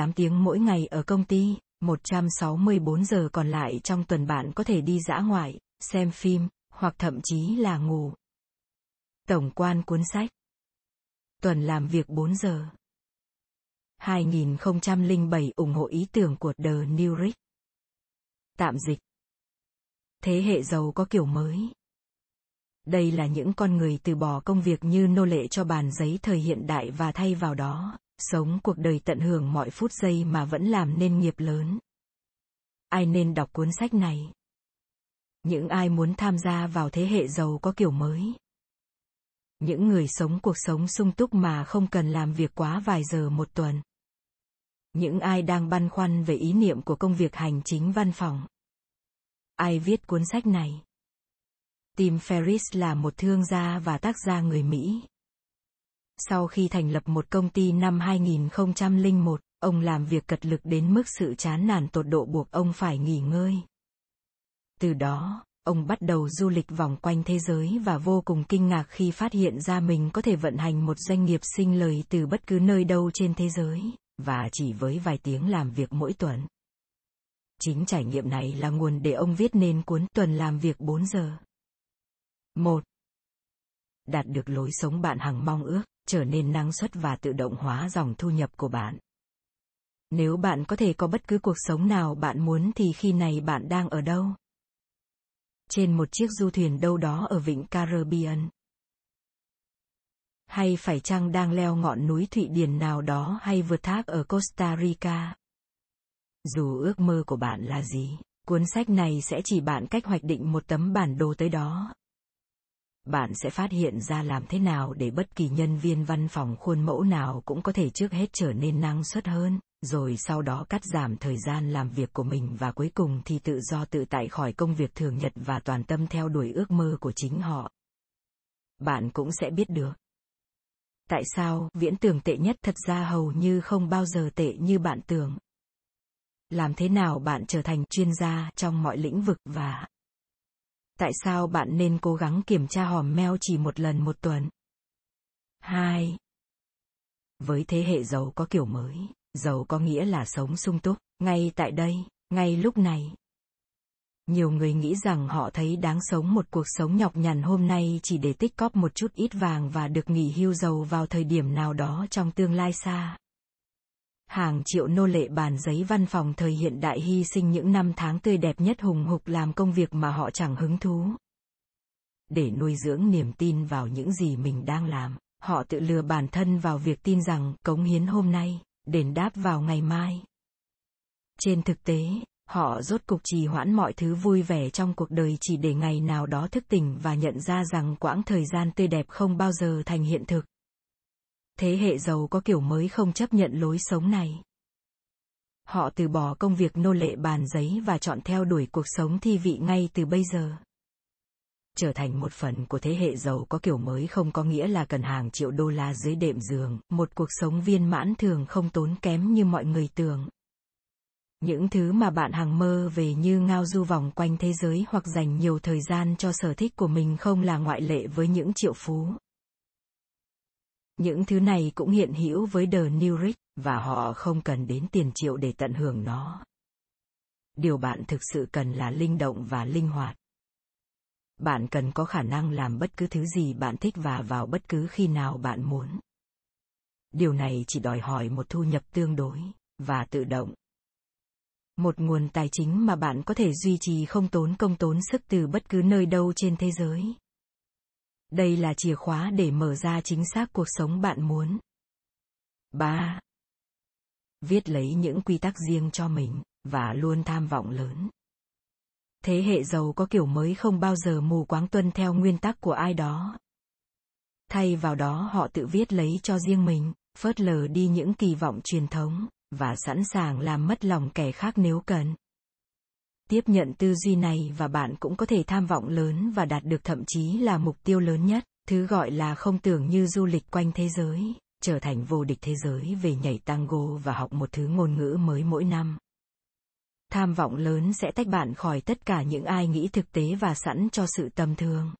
8 tiếng mỗi ngày ở công ty, 164 giờ còn lại trong tuần bạn có thể đi dã ngoại, xem phim, hoặc thậm chí là ngủ. Tổng quan cuốn sách. Tuần làm việc 4 giờ. 2007 ủng hộ ý tưởng của The New Rich Tạm dịch. Thế hệ giàu có kiểu mới. Đây là những con người từ bỏ công việc như nô lệ cho bàn giấy thời hiện đại và thay vào đó sống cuộc đời tận hưởng mọi phút giây mà vẫn làm nên nghiệp lớn. Ai nên đọc cuốn sách này? Những ai muốn tham gia vào thế hệ giàu có kiểu mới? Những người sống cuộc sống sung túc mà không cần làm việc quá vài giờ một tuần? Những ai đang băn khoăn về ý niệm của công việc hành chính văn phòng? Ai viết cuốn sách này? Tim Ferriss là một thương gia và tác gia người Mỹ. Sau khi thành lập một công ty năm 2001, ông làm việc cật lực đến mức sự chán nản tột độ buộc ông phải nghỉ ngơi. Từ đó, ông bắt đầu du lịch vòng quanh thế giới và vô cùng kinh ngạc khi phát hiện ra mình có thể vận hành một doanh nghiệp sinh lời từ bất cứ nơi đâu trên thế giới, và chỉ với vài tiếng làm việc mỗi tuần. Chính trải nghiệm này là nguồn để ông viết nên cuốn Tuần làm việc 4 giờ. 1. Đạt được lối sống bạn hằng mong ước, trở nên năng suất và tự động hóa dòng thu nhập của bạn. Nếu bạn có thể có bất cứ cuộc sống nào bạn muốn thì khi này bạn đang ở đâu? Trên một chiếc du thuyền đâu đó ở vịnh Caribbean. Hay phải chăng đang leo ngọn núi Thụy Điển nào đó hay vượt thác ở Costa Rica? Dù ước mơ của bạn là gì, cuốn sách này sẽ chỉ bạn cách hoạch định một tấm bản đồ tới đó bạn sẽ phát hiện ra làm thế nào để bất kỳ nhân viên văn phòng khuôn mẫu nào cũng có thể trước hết trở nên năng suất hơn, rồi sau đó cắt giảm thời gian làm việc của mình và cuối cùng thì tự do tự tại khỏi công việc thường nhật và toàn tâm theo đuổi ước mơ của chính họ. Bạn cũng sẽ biết được. Tại sao viễn tưởng tệ nhất thật ra hầu như không bao giờ tệ như bạn tưởng? Làm thế nào bạn trở thành chuyên gia trong mọi lĩnh vực và tại sao bạn nên cố gắng kiểm tra hòm mail chỉ một lần một tuần. 2. Với thế hệ giàu có kiểu mới, giàu có nghĩa là sống sung túc, ngay tại đây, ngay lúc này. Nhiều người nghĩ rằng họ thấy đáng sống một cuộc sống nhọc nhằn hôm nay chỉ để tích cóp một chút ít vàng và được nghỉ hưu giàu vào thời điểm nào đó trong tương lai xa hàng triệu nô lệ bàn giấy văn phòng thời hiện đại hy sinh những năm tháng tươi đẹp nhất hùng hục làm công việc mà họ chẳng hứng thú. Để nuôi dưỡng niềm tin vào những gì mình đang làm, họ tự lừa bản thân vào việc tin rằng cống hiến hôm nay, đền đáp vào ngày mai. Trên thực tế, họ rốt cục trì hoãn mọi thứ vui vẻ trong cuộc đời chỉ để ngày nào đó thức tỉnh và nhận ra rằng quãng thời gian tươi đẹp không bao giờ thành hiện thực thế hệ giàu có kiểu mới không chấp nhận lối sống này. Họ từ bỏ công việc nô lệ bàn giấy và chọn theo đuổi cuộc sống thi vị ngay từ bây giờ. Trở thành một phần của thế hệ giàu có kiểu mới không có nghĩa là cần hàng triệu đô la dưới đệm giường, một cuộc sống viên mãn thường không tốn kém như mọi người tưởng. Những thứ mà bạn hằng mơ về như ngao du vòng quanh thế giới hoặc dành nhiều thời gian cho sở thích của mình không là ngoại lệ với những triệu phú. Những thứ này cũng hiện hữu với The New Rich, và họ không cần đến tiền triệu để tận hưởng nó. Điều bạn thực sự cần là linh động và linh hoạt. Bạn cần có khả năng làm bất cứ thứ gì bạn thích và vào bất cứ khi nào bạn muốn. Điều này chỉ đòi hỏi một thu nhập tương đối và tự động. Một nguồn tài chính mà bạn có thể duy trì không tốn công tốn sức từ bất cứ nơi đâu trên thế giới. Đây là chìa khóa để mở ra chính xác cuộc sống bạn muốn. 3. Viết lấy những quy tắc riêng cho mình và luôn tham vọng lớn. Thế hệ giàu có kiểu mới không bao giờ mù quáng tuân theo nguyên tắc của ai đó. Thay vào đó họ tự viết lấy cho riêng mình, phớt lờ đi những kỳ vọng truyền thống và sẵn sàng làm mất lòng kẻ khác nếu cần tiếp nhận tư duy này và bạn cũng có thể tham vọng lớn và đạt được thậm chí là mục tiêu lớn nhất. Thứ gọi là không tưởng như du lịch quanh thế giới, trở thành vô địch thế giới về nhảy tango và học một thứ ngôn ngữ mới mỗi năm. Tham vọng lớn sẽ tách bạn khỏi tất cả những ai nghĩ thực tế và sẵn cho sự tâm thương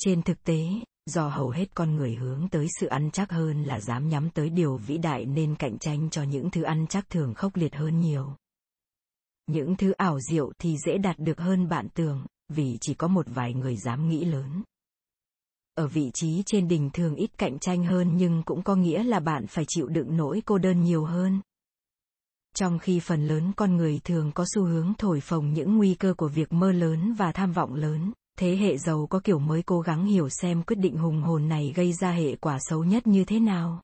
trên thực tế, do hầu hết con người hướng tới sự ăn chắc hơn là dám nhắm tới điều vĩ đại nên cạnh tranh cho những thứ ăn chắc thường khốc liệt hơn nhiều. Những thứ ảo diệu thì dễ đạt được hơn bạn tưởng, vì chỉ có một vài người dám nghĩ lớn. Ở vị trí trên đỉnh thường ít cạnh tranh hơn nhưng cũng có nghĩa là bạn phải chịu đựng nỗi cô đơn nhiều hơn. Trong khi phần lớn con người thường có xu hướng thổi phồng những nguy cơ của việc mơ lớn và tham vọng lớn, thế hệ giàu có kiểu mới cố gắng hiểu xem quyết định hùng hồn này gây ra hệ quả xấu nhất như thế nào.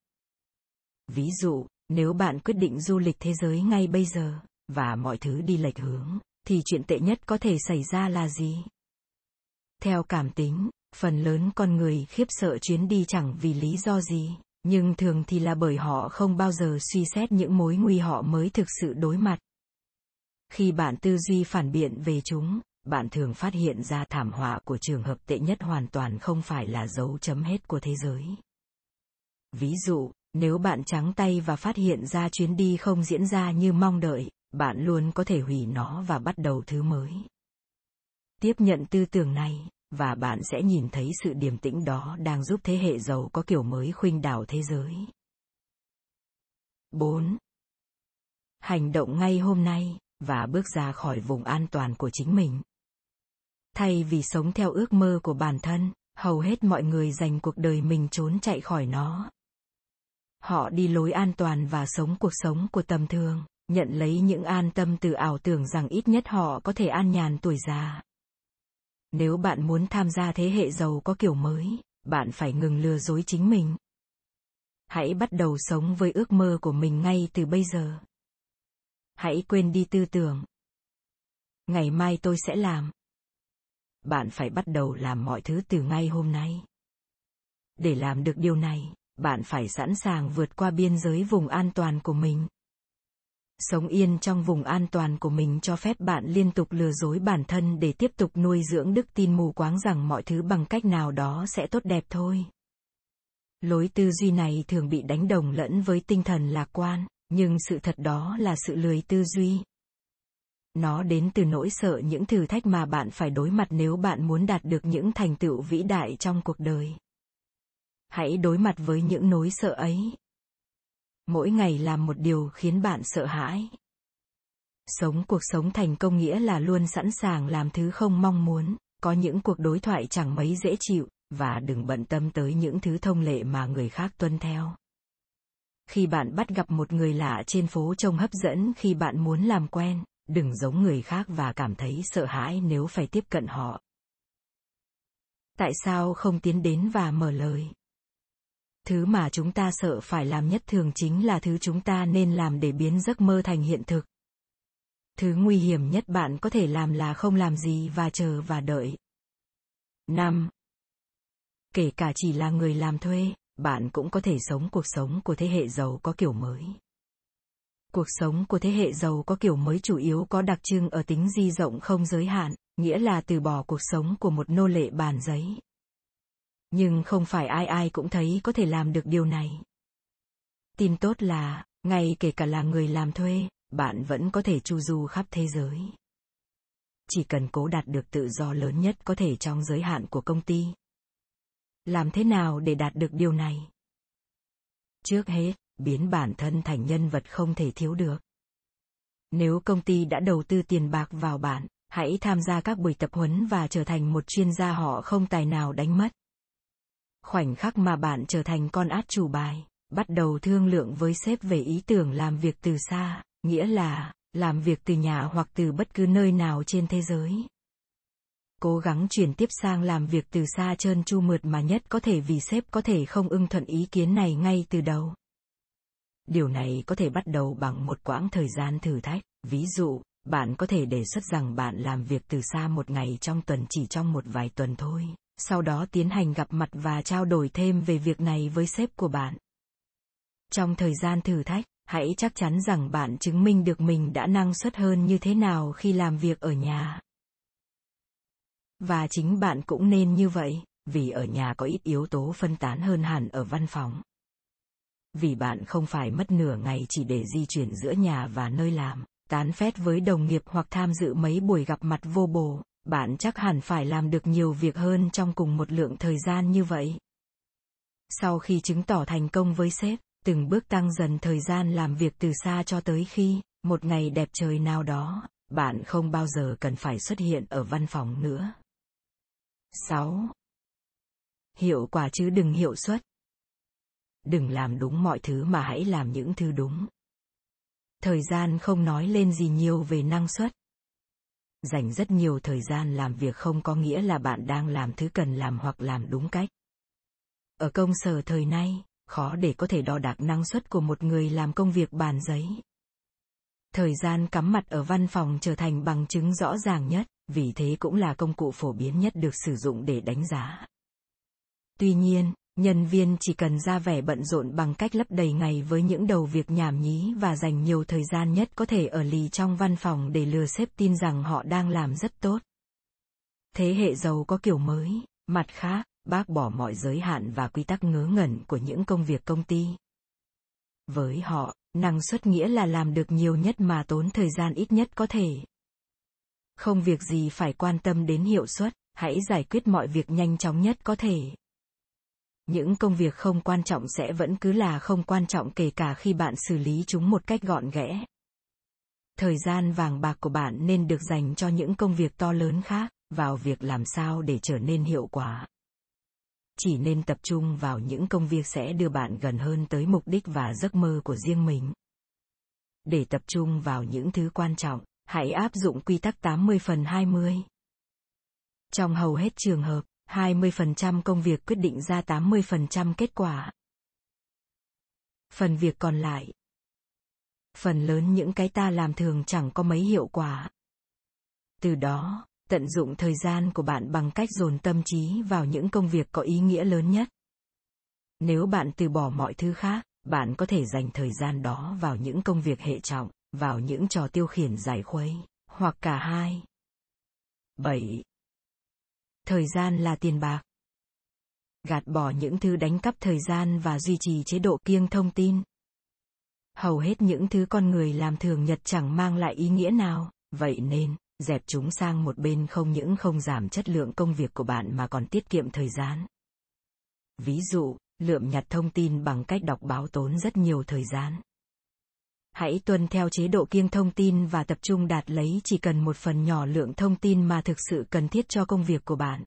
Ví dụ, nếu bạn quyết định du lịch thế giới ngay bây giờ, và mọi thứ đi lệch hướng, thì chuyện tệ nhất có thể xảy ra là gì? Theo cảm tính, phần lớn con người khiếp sợ chuyến đi chẳng vì lý do gì, nhưng thường thì là bởi họ không bao giờ suy xét những mối nguy họ mới thực sự đối mặt. Khi bạn tư duy phản biện về chúng, bạn thường phát hiện ra thảm họa của trường hợp tệ nhất hoàn toàn không phải là dấu chấm hết của thế giới. Ví dụ, nếu bạn trắng tay và phát hiện ra chuyến đi không diễn ra như mong đợi, bạn luôn có thể hủy nó và bắt đầu thứ mới. Tiếp nhận tư tưởng này, và bạn sẽ nhìn thấy sự điềm tĩnh đó đang giúp thế hệ giàu có kiểu mới khuynh đảo thế giới. 4. Hành động ngay hôm nay, và bước ra khỏi vùng an toàn của chính mình. Thay vì sống theo ước mơ của bản thân, hầu hết mọi người dành cuộc đời mình trốn chạy khỏi nó. Họ đi lối an toàn và sống cuộc sống của tầm thường, nhận lấy những an tâm từ ảo tưởng rằng ít nhất họ có thể an nhàn tuổi già. Nếu bạn muốn tham gia thế hệ giàu có kiểu mới, bạn phải ngừng lừa dối chính mình. Hãy bắt đầu sống với ước mơ của mình ngay từ bây giờ. Hãy quên đi tư tưởng. Ngày mai tôi sẽ làm. Bạn phải bắt đầu làm mọi thứ từ ngay hôm nay. Để làm được điều này, bạn phải sẵn sàng vượt qua biên giới vùng an toàn của mình. Sống yên trong vùng an toàn của mình cho phép bạn liên tục lừa dối bản thân để tiếp tục nuôi dưỡng đức tin mù quáng rằng mọi thứ bằng cách nào đó sẽ tốt đẹp thôi. Lối tư duy này thường bị đánh đồng lẫn với tinh thần lạc quan, nhưng sự thật đó là sự lười tư duy. Nó đến từ nỗi sợ những thử thách mà bạn phải đối mặt nếu bạn muốn đạt được những thành tựu vĩ đại trong cuộc đời. Hãy đối mặt với những nỗi sợ ấy, mỗi ngày làm một điều khiến bạn sợ hãi. Sống cuộc sống thành công nghĩa là luôn sẵn sàng làm thứ không mong muốn. Có những cuộc đối thoại chẳng mấy dễ chịu, và đừng bận tâm tới những thứ thông lệ mà người khác tuân theo. Khi bạn bắt gặp một người lạ trên phố trông hấp dẫn, khi bạn muốn làm quen, đừng giống người khác và cảm thấy sợ hãi nếu phải tiếp cận họ. Tại sao không tiến đến và mở lời? Thứ mà chúng ta sợ phải làm nhất thường chính là thứ chúng ta nên làm để biến giấc mơ thành hiện thực thứ nguy hiểm nhất bạn có thể làm là không làm gì và chờ và đợi 5. Kể cả chỉ là người làm thuê, bạn cũng có thể sống cuộc sống của thế hệ giàu có kiểu mới. Cuộc sống của thế hệ giàu có kiểu mới chủ yếu có đặc trưng ở tính di rộng không giới hạn, nghĩa là từ bỏ cuộc sống của một nô lệ bàn giấy, nhưng không phải ai ai cũng thấy có thể làm được điều này. Tin tốt là, ngay kể cả là người làm thuê, bạn vẫn có thể chu du khắp thế giới. Chỉ cần cố đạt được tự do lớn nhất có thể trong giới hạn của công ty. Làm thế nào để đạt được điều này? Trước hết, biến bản thân thành nhân vật không thể thiếu được. Nếu công ty đã đầu tư tiền bạc vào bạn, hãy tham gia các buổi tập huấn và trở thành một chuyên gia họ không tài nào đánh mất khoảnh khắc mà bạn trở thành con át chủ bài, bắt đầu thương lượng với sếp về ý tưởng làm việc từ xa, nghĩa là làm việc từ nhà hoặc từ bất cứ nơi nào trên thế giới. Cố gắng chuyển tiếp sang làm việc từ xa trơn chu mượt mà nhất có thể vì sếp có thể không ưng thuận ý kiến này ngay từ đầu. Điều này có thể bắt đầu bằng một quãng thời gian thử thách. Ví dụ, bạn có thể đề xuất rằng bạn làm việc từ xa một ngày trong tuần chỉ trong một vài tuần thôi sau đó tiến hành gặp mặt và trao đổi thêm về việc này với sếp của bạn. Trong thời gian thử thách, hãy chắc chắn rằng bạn chứng minh được mình đã năng suất hơn như thế nào khi làm việc ở nhà. Và chính bạn cũng nên như vậy, vì ở nhà có ít yếu tố phân tán hơn hẳn ở văn phòng. Vì bạn không phải mất nửa ngày chỉ để di chuyển giữa nhà và nơi làm, tán phét với đồng nghiệp hoặc tham dự mấy buổi gặp mặt vô bổ, bạn chắc hẳn phải làm được nhiều việc hơn trong cùng một lượng thời gian như vậy Sau khi chứng tỏ thành công với sếp, từng bước tăng dần thời gian làm việc từ xa cho tới khi, một ngày đẹp trời nào đó, bạn không bao giờ cần phải xuất hiện ở văn phòng nữa. 6. Hiệu quả chứ đừng hiệu suất. Đừng làm đúng mọi thứ mà hãy làm những thứ đúng. Thời gian không nói lên gì nhiều về năng suất. Dành rất nhiều thời gian làm việc không có nghĩa là bạn đang làm thứ cần làm hoặc làm đúng cách. Ở công sở thời nay, khó để có thể đo đạc năng suất của một người làm công việc bàn giấy. Thời gian cắm mặt ở văn phòng trở thành bằng chứng rõ ràng nhất, vì thế cũng là công cụ phổ biến nhất được sử dụng để đánh giá. Tuy nhiên, nhân viên chỉ cần ra vẻ bận rộn bằng cách lấp đầy ngày với những đầu việc nhảm nhí và dành nhiều thời gian nhất có thể ở lì trong văn phòng để lừa sếp tin rằng họ đang làm rất tốt. Thế hệ giàu có kiểu mới, mặt khác, bác bỏ mọi giới hạn và quy tắc ngớ ngẩn của những công việc công ty. Với họ, năng suất nghĩa là làm được nhiều nhất mà tốn thời gian ít nhất có thể. Không việc gì phải quan tâm đến hiệu suất, hãy giải quyết mọi việc nhanh chóng nhất có thể. Những công việc không quan trọng sẽ vẫn cứ là không quan trọng kể cả khi bạn xử lý chúng một cách gọn ghẽ. Thời gian vàng bạc của bạn nên được dành cho những công việc to lớn khác, vào việc làm sao để trở nên hiệu quả chỉ nên tập trung vào những công việc sẽ đưa bạn gần hơn tới mục đích và giấc mơ của riêng mình. Để tập trung vào những thứ quan trọng, hãy áp dụng quy tắc 80 phần 20. Trong hầu hết trường hợp, 20% công việc quyết định ra 80% kết quả. Phần việc còn lại. Phần lớn những cái ta làm thường chẳng có mấy hiệu quả. Từ đó, tận dụng thời gian của bạn bằng cách dồn tâm trí vào những công việc có ý nghĩa lớn nhất nếu bạn từ bỏ mọi thứ khác bạn có thể dành thời gian đó vào những công việc hệ trọng vào những trò tiêu khiển giải khuây hoặc cả hai 7. Thời gian là tiền bạc. Gạt bỏ những thứ đánh cắp thời gian và duy trì chế độ kiêng thông tin. Hầu hết những thứ con người làm thường nhật chẳng mang lại ý nghĩa nào, vậy nên, dẹp chúng sang một bên không những không giảm chất lượng công việc của bạn mà còn tiết kiệm thời gian. Ví dụ, lượm nhặt thông tin bằng cách đọc báo tốn rất nhiều thời gian. Hãy tuân theo chế độ kiêng thông tin và tập trung đạt lấy chỉ cần một phần nhỏ lượng thông tin mà thực sự cần thiết cho công việc của bạn.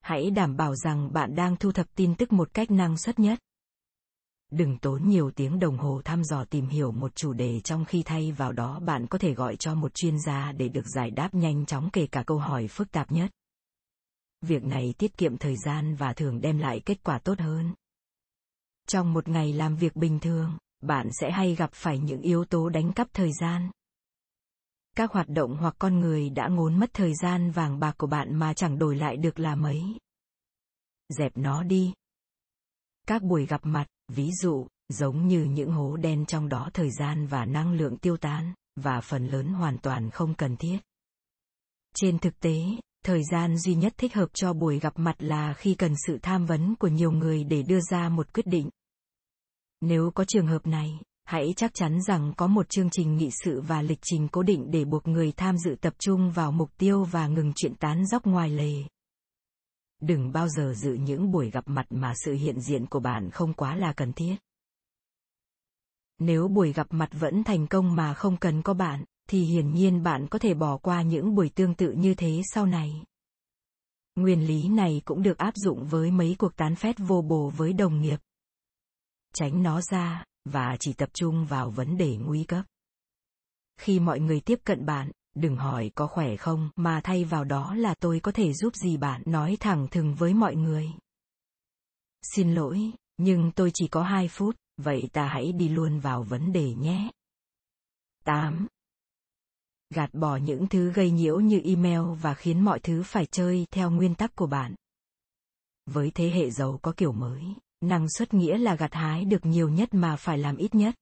Hãy đảm bảo rằng bạn đang thu thập tin tức một cách năng suất nhất. Đừng tốn nhiều tiếng đồng hồ thăm dò tìm hiểu một chủ đề trong khi thay vào đó bạn có thể gọi cho một chuyên gia để được giải đáp nhanh chóng kể cả câu hỏi phức tạp nhất. Việc này tiết kiệm thời gian và thường đem lại kết quả tốt hơn. Trong một ngày làm việc bình thường bạn sẽ hay gặp phải những yếu tố đánh cắp thời gian các hoạt động hoặc con người đã ngốn mất thời gian vàng bạc của bạn mà chẳng đổi lại được là mấy dẹp nó đi các buổi gặp mặt ví dụ, giống như những hố đen trong đó thời gian và năng lượng tiêu tán và phần lớn hoàn toàn không cần thiết. Trên thực tế, thời gian duy nhất thích hợp cho buổi gặp mặt là khi cần sự tham vấn của nhiều người để đưa ra một quyết định. Nếu có trường hợp này, hãy chắc chắn rằng có một chương trình nghị sự và lịch trình cố định để buộc người tham dự tập trung vào mục tiêu và ngừng chuyện tán dóc ngoài lề. Đừng bao giờ dự những buổi gặp mặt mà sự hiện diện của bạn không quá là cần thiết. Nếu buổi gặp mặt vẫn thành công mà không cần có bạn thì hiển nhiên bạn có thể bỏ qua những buổi tương tự như thế sau này. Nguyên lý này cũng được áp dụng với mấy cuộc tán phét vô bổ với đồng nghiệp tránh nó ra và chỉ tập trung vào vấn đề nguy cấp khi mọi người tiếp cận bạn đừng hỏi có khỏe không mà thay vào đó là tôi có thể giúp gì bạn nói thẳng thừng với mọi người xin lỗi nhưng tôi chỉ có hai phút vậy ta hãy đi luôn vào vấn đề nhé 8. Gạt bỏ những thứ gây nhiễu như email và khiến mọi thứ phải chơi theo nguyên tắc của bạn. Với thế hệ giàu có kiểu mới, năng suất nghĩa là gặt hái được nhiều nhất mà phải làm ít nhất.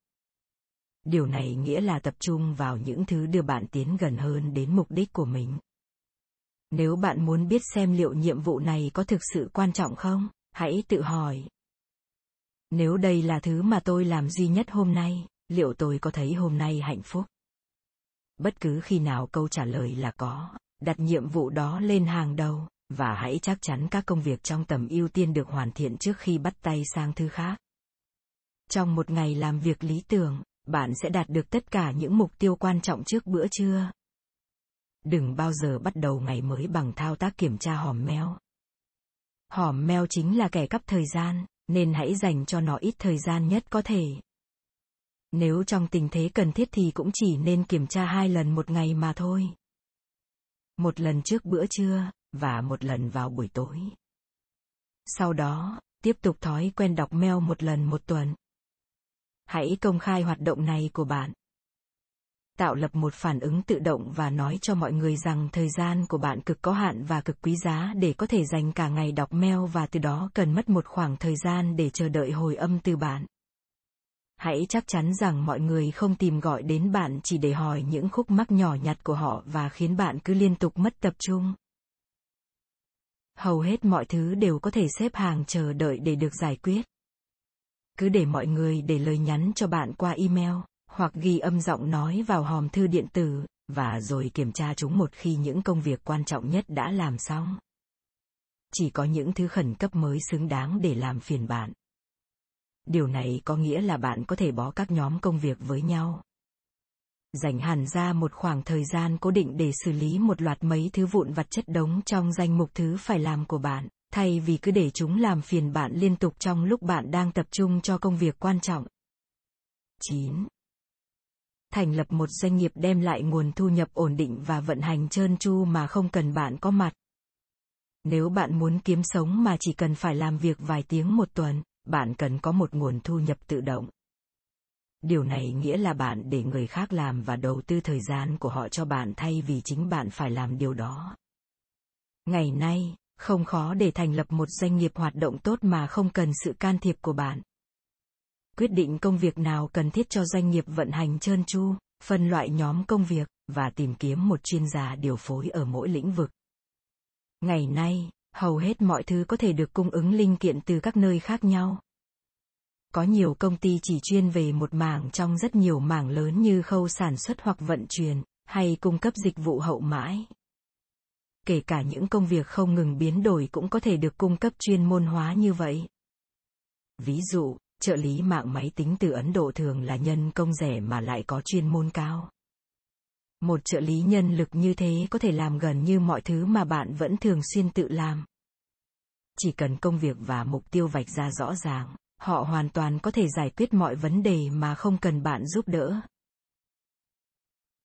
Điều này nghĩa là tập trung vào những thứ đưa bạn tiến gần hơn đến mục đích của mình. Nếu bạn muốn biết xem liệu nhiệm vụ này có thực sự quan trọng không, hãy tự hỏi. Nếu đây là thứ mà tôi làm duy nhất hôm nay, liệu tôi có thấy hôm nay hạnh phúc? Bất cứ khi nào câu trả lời là có, đặt nhiệm vụ đó lên hàng đầu và hãy chắc chắn các công việc trong tầm ưu tiên được hoàn thiện trước khi bắt tay sang thứ khác. Trong một ngày làm việc lý tưởng, bạn sẽ đạt được tất cả những mục tiêu quan trọng trước bữa trưa. Đừng bao giờ bắt đầu ngày mới bằng thao tác kiểm tra hòm mèo. Hòm mèo chính là kẻ cắp thời gian, nên hãy dành cho nó ít thời gian nhất có thể. Nếu trong tình thế cần thiết thì cũng chỉ nên kiểm tra hai lần một ngày mà thôi. Một lần trước bữa trưa, và một lần vào buổi tối. Sau đó, tiếp tục thói quen đọc mail một lần một tuần. Hãy công khai hoạt động này của bạn. Tạo lập một phản ứng tự động và nói cho mọi người rằng thời gian của bạn cực có hạn và cực quý giá để có thể dành cả ngày đọc mail và từ đó cần mất một khoảng thời gian để chờ đợi hồi âm từ bạn. Hãy chắc chắn rằng mọi người không tìm gọi đến bạn chỉ để hỏi những khúc mắc nhỏ nhặt của họ và khiến bạn cứ liên tục mất tập trung hầu hết mọi thứ đều có thể xếp hàng chờ đợi để được giải quyết. Cứ để mọi người để lời nhắn cho bạn qua email, hoặc ghi âm giọng nói vào hòm thư điện tử, và rồi kiểm tra chúng một khi những công việc quan trọng nhất đã làm xong. Chỉ có những thứ khẩn cấp mới xứng đáng để làm phiền bạn. Điều này có nghĩa là bạn có thể bó các nhóm công việc với nhau dành hẳn ra một khoảng thời gian cố định để xử lý một loạt mấy thứ vụn vặt chất đống trong danh mục thứ phải làm của bạn, thay vì cứ để chúng làm phiền bạn liên tục trong lúc bạn đang tập trung cho công việc quan trọng. 9. Thành lập một doanh nghiệp đem lại nguồn thu nhập ổn định và vận hành trơn tru mà không cần bạn có mặt. Nếu bạn muốn kiếm sống mà chỉ cần phải làm việc vài tiếng một tuần, bạn cần có một nguồn thu nhập tự động điều này nghĩa là bạn để người khác làm và đầu tư thời gian của họ cho bạn thay vì chính bạn phải làm điều đó. Ngày nay, không khó để thành lập một doanh nghiệp hoạt động tốt mà không cần sự can thiệp của bạn. Quyết định công việc nào cần thiết cho doanh nghiệp vận hành trơn tru, phân loại nhóm công việc, và tìm kiếm một chuyên gia điều phối ở mỗi lĩnh vực. Ngày nay, hầu hết mọi thứ có thể được cung ứng linh kiện từ các nơi khác nhau có nhiều công ty chỉ chuyên về một mảng trong rất nhiều mảng lớn như khâu sản xuất hoặc vận chuyển, hay cung cấp dịch vụ hậu mãi. Kể cả những công việc không ngừng biến đổi cũng có thể được cung cấp chuyên môn hóa như vậy. Ví dụ, trợ lý mạng máy tính từ Ấn Độ thường là nhân công rẻ mà lại có chuyên môn cao. Một trợ lý nhân lực như thế có thể làm gần như mọi thứ mà bạn vẫn thường xuyên tự làm. Chỉ cần công việc và mục tiêu vạch ra rõ ràng, họ hoàn toàn có thể giải quyết mọi vấn đề mà không cần bạn giúp đỡ.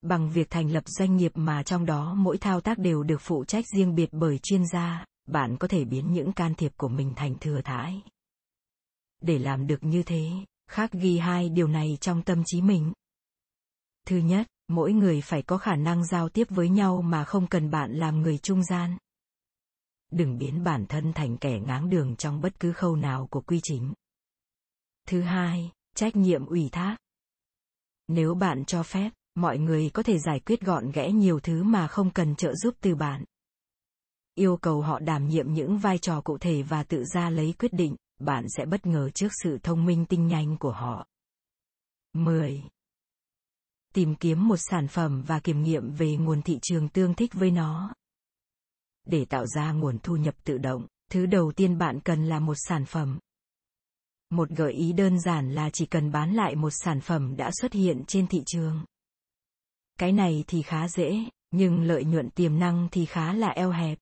Bằng việc thành lập doanh nghiệp mà trong đó mỗi thao tác đều được phụ trách riêng biệt bởi chuyên gia, bạn có thể biến những can thiệp của mình thành thừa thãi. Để làm được như thế khác ghi hai điều này trong tâm trí mình. Thứ nhất, mỗi người phải có khả năng giao tiếp với nhau mà không cần bạn làm người trung gian. Đừng biến bản thân thành kẻ ngáng đường trong bất cứ khâu nào của quy trình. Thứ hai, trách nhiệm ủy thác. Nếu bạn cho phép, mọi người có thể giải quyết gọn gẽ nhiều thứ mà không cần trợ giúp từ bạn. Yêu cầu họ đảm nhiệm những vai trò cụ thể và tự ra lấy quyết định, bạn sẽ bất ngờ trước sự thông minh tinh nhanh của họ. 10. Tìm kiếm một sản phẩm và kiểm nghiệm về nguồn thị trường tương thích với nó. Để tạo ra nguồn thu nhập tự động, thứ đầu tiên bạn cần là một sản phẩm, một gợi ý đơn giản là chỉ cần bán lại một sản phẩm đã xuất hiện trên thị trường. Cái này thì khá dễ, nhưng lợi nhuận tiềm năng thì khá là eo hẹp.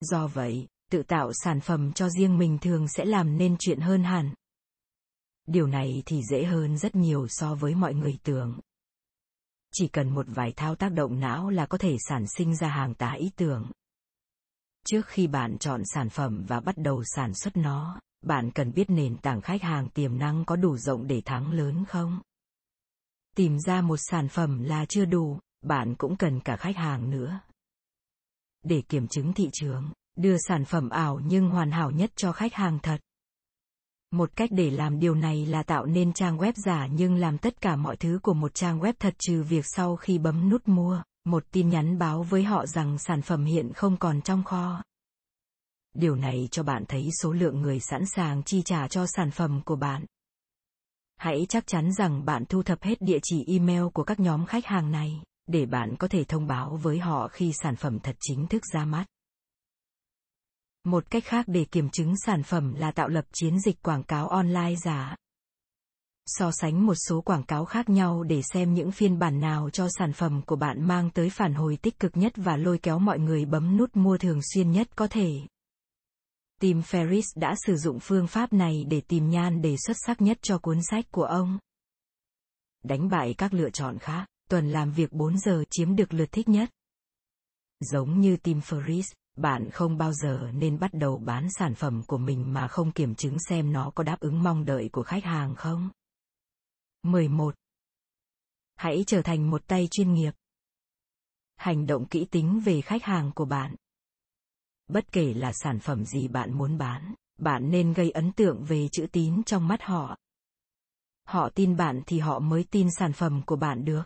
Do vậy, tự tạo sản phẩm cho riêng mình thường sẽ làm nên chuyện hơn hẳn. Điều này thì dễ hơn rất nhiều so với mọi người tưởng. Chỉ cần một vài thao tác động não là có thể sản sinh ra hàng tá ý tưởng. Trước khi bạn chọn sản phẩm và bắt đầu sản xuất nó, bạn cần biết nền tảng khách hàng tiềm năng có đủ rộng để thắng lớn không? Tìm ra một sản phẩm là chưa đủ, bạn cũng cần cả khách hàng nữa. Để kiểm chứng thị trường, đưa sản phẩm ảo nhưng hoàn hảo nhất cho khách hàng thật. Một cách để làm điều này là tạo nên trang web giả nhưng làm tất cả mọi thứ của một trang web thật trừ việc sau khi bấm nút mua, một tin nhắn báo với họ rằng sản phẩm hiện không còn trong kho điều này cho bạn thấy số lượng người sẵn sàng chi trả cho sản phẩm của bạn hãy chắc chắn rằng bạn thu thập hết địa chỉ email của các nhóm khách hàng này để bạn có thể thông báo với họ khi sản phẩm thật chính thức ra mắt Một cách khác để kiểm chứng sản phẩm là tạo lập chiến dịch quảng cáo online giả. So sánh một số quảng cáo khác nhau để xem những phiên bản nào cho sản phẩm của bạn mang tới phản hồi tích cực nhất và lôi kéo mọi người bấm nút mua thường xuyên nhất có thể. Tim Ferris đã sử dụng phương pháp này để tìm nhan đề xuất sắc nhất cho cuốn sách của ông. Đánh bại các lựa chọn khác, tuần làm việc 4 giờ chiếm được lượt thích nhất. Giống như Tim Ferris, bạn không bao giờ nên bắt đầu bán sản phẩm của mình mà không kiểm chứng xem nó có đáp ứng mong đợi của khách hàng không. 11. Hãy trở thành một tay chuyên nghiệp. Hành động kỹ tính về khách hàng của bạn. Bất kể là sản phẩm gì bạn muốn bán, bạn nên gây ấn tượng về chữ tín trong mắt họ. Họ tin bạn thì họ mới tin sản phẩm của bạn được.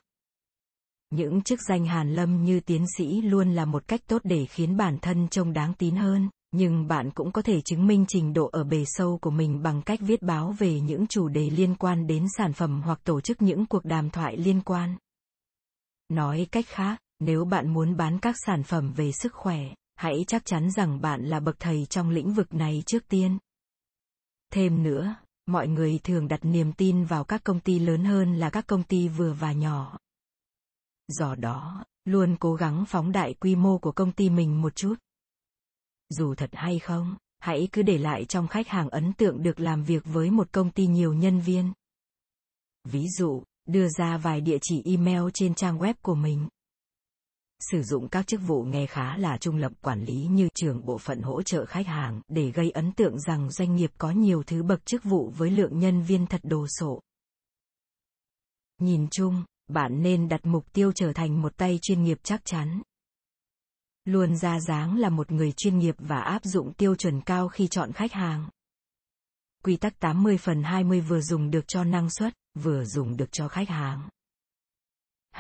Những chức danh hàn lâm như tiến sĩ luôn là một cách tốt để khiến bản thân trông đáng tín hơn, nhưng bạn cũng có thể chứng minh trình độ ở bề sâu của mình bằng cách viết báo về những chủ đề liên quan đến sản phẩm hoặc tổ chức những cuộc đàm thoại liên quan. Nói cách khác, nếu bạn muốn bán các sản phẩm về sức khỏe, hãy chắc chắn rằng bạn là bậc thầy trong lĩnh vực này trước tiên. Thêm nữa, mọi người thường đặt niềm tin vào các công ty lớn hơn là các công ty vừa và nhỏ. Do đó, luôn cố gắng phóng đại quy mô của công ty mình một chút. Dù thật hay không, hãy cứ để lại trong khách hàng ấn tượng được làm việc với một công ty nhiều nhân viên. Ví dụ, đưa ra vài địa chỉ email trên trang web của mình. Sử dụng các chức vụ nghe khá là trung lập quản lý như trưởng bộ phận hỗ trợ khách hàng để gây ấn tượng rằng doanh nghiệp có nhiều thứ bậc chức vụ với lượng nhân viên thật đồ sộ. Nhìn chung, bạn nên đặt mục tiêu trở thành một tay chuyên nghiệp chắc chắn. Luôn ra dáng là một người chuyên nghiệp và áp dụng tiêu chuẩn cao khi chọn khách hàng. Quy tắc 80 phần 20 vừa dùng được cho năng suất, vừa dùng được cho khách hàng.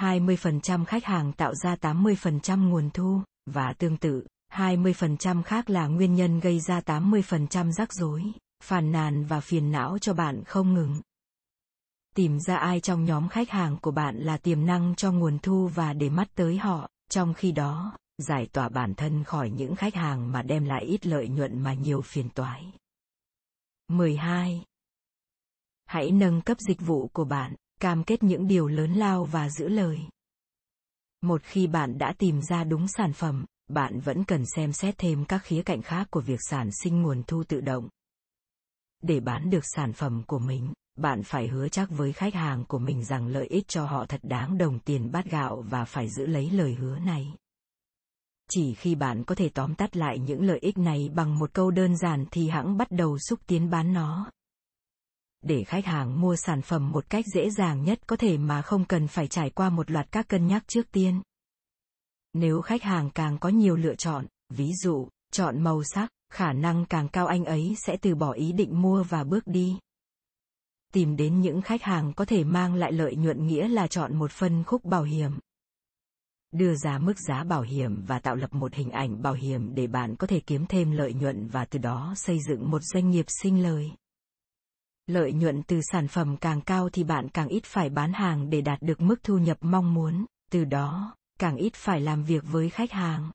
20% khách hàng tạo ra 80% nguồn thu, và tương tự, 20% khác là nguyên nhân gây ra 80% rắc rối, phàn nàn và phiền não cho bạn không ngừng tìm ra ai trong nhóm khách hàng của bạn là tiềm năng cho nguồn thu và để mắt tới họ, trong khi đó, giải tỏa bản thân khỏi những khách hàng mà đem lại ít lợi nhuận mà nhiều phiền toái. 12. Hãy nâng cấp dịch vụ của bạn, cam kết những điều lớn lao và giữ lời. Một khi bạn đã tìm ra đúng sản phẩm, bạn vẫn cần xem xét thêm các khía cạnh khác của việc sản sinh nguồn thu tự động. Để bán được sản phẩm của mình, bạn phải hứa chắc với khách hàng của mình rằng lợi ích cho họ thật đáng đồng tiền bát gạo và phải giữ lấy lời hứa này chỉ khi bạn có thể tóm tắt lại những lợi ích này bằng một câu đơn giản thì hãng bắt đầu xúc tiến bán nó để khách hàng mua sản phẩm một cách dễ dàng nhất có thể mà không cần phải trải qua một loạt các cân nhắc trước tiên. Nếu khách hàng càng có nhiều lựa chọn, ví dụ, chọn màu sắc, khả năng càng cao anh ấy sẽ từ bỏ ý định mua và bước đi. Tìm đến những khách hàng có thể mang lại lợi nhuận nghĩa là chọn một phân khúc bảo hiểm. Đưa ra mức giá bảo hiểm và tạo lập một hình ảnh bảo hiểm để bạn có thể kiếm thêm lợi nhuận và từ đó xây dựng một doanh nghiệp sinh lời lợi nhuận từ sản phẩm càng cao thì bạn càng ít phải bán hàng để đạt được mức thu nhập mong muốn từ đó càng ít phải làm việc với khách hàng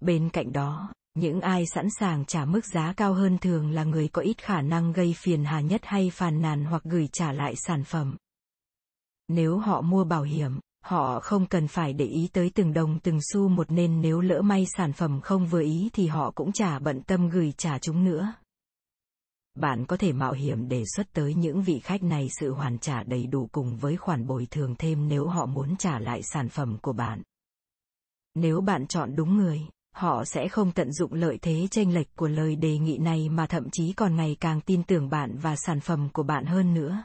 bên cạnh đó những ai sẵn sàng trả mức giá cao hơn thường là người có ít khả năng gây phiền hà nhất hay phàn nàn hoặc gửi trả lại sản phẩm. Nếu họ mua bảo hiểm, họ không cần phải để ý tới từng đồng từng xu một nên nếu lỡ may sản phẩm không vừa ý thì họ cũng chả bận tâm gửi trả chúng nữa. Bạn có thể mạo hiểm đề xuất tới những vị khách này sự hoàn trả đầy đủ cùng với khoản bồi thường thêm nếu họ muốn trả lại sản phẩm của bạn. Nếu bạn chọn đúng người, họ sẽ không tận dụng lợi thế chênh lệch của lời đề nghị này mà thậm chí còn ngày càng tin tưởng bạn và sản phẩm của bạn hơn nữa.